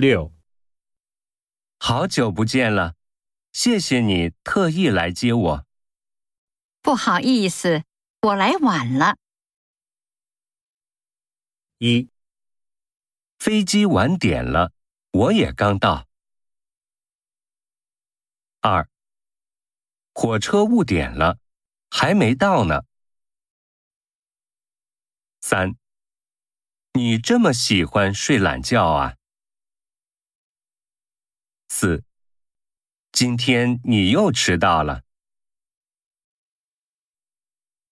六、好久不见了，谢谢你特意来接我。不好意思，我来晚了。一、飞机晚点了，我也刚到。二、火车误点了，还没到呢。三、你这么喜欢睡懒觉啊？四、今天你又迟到了。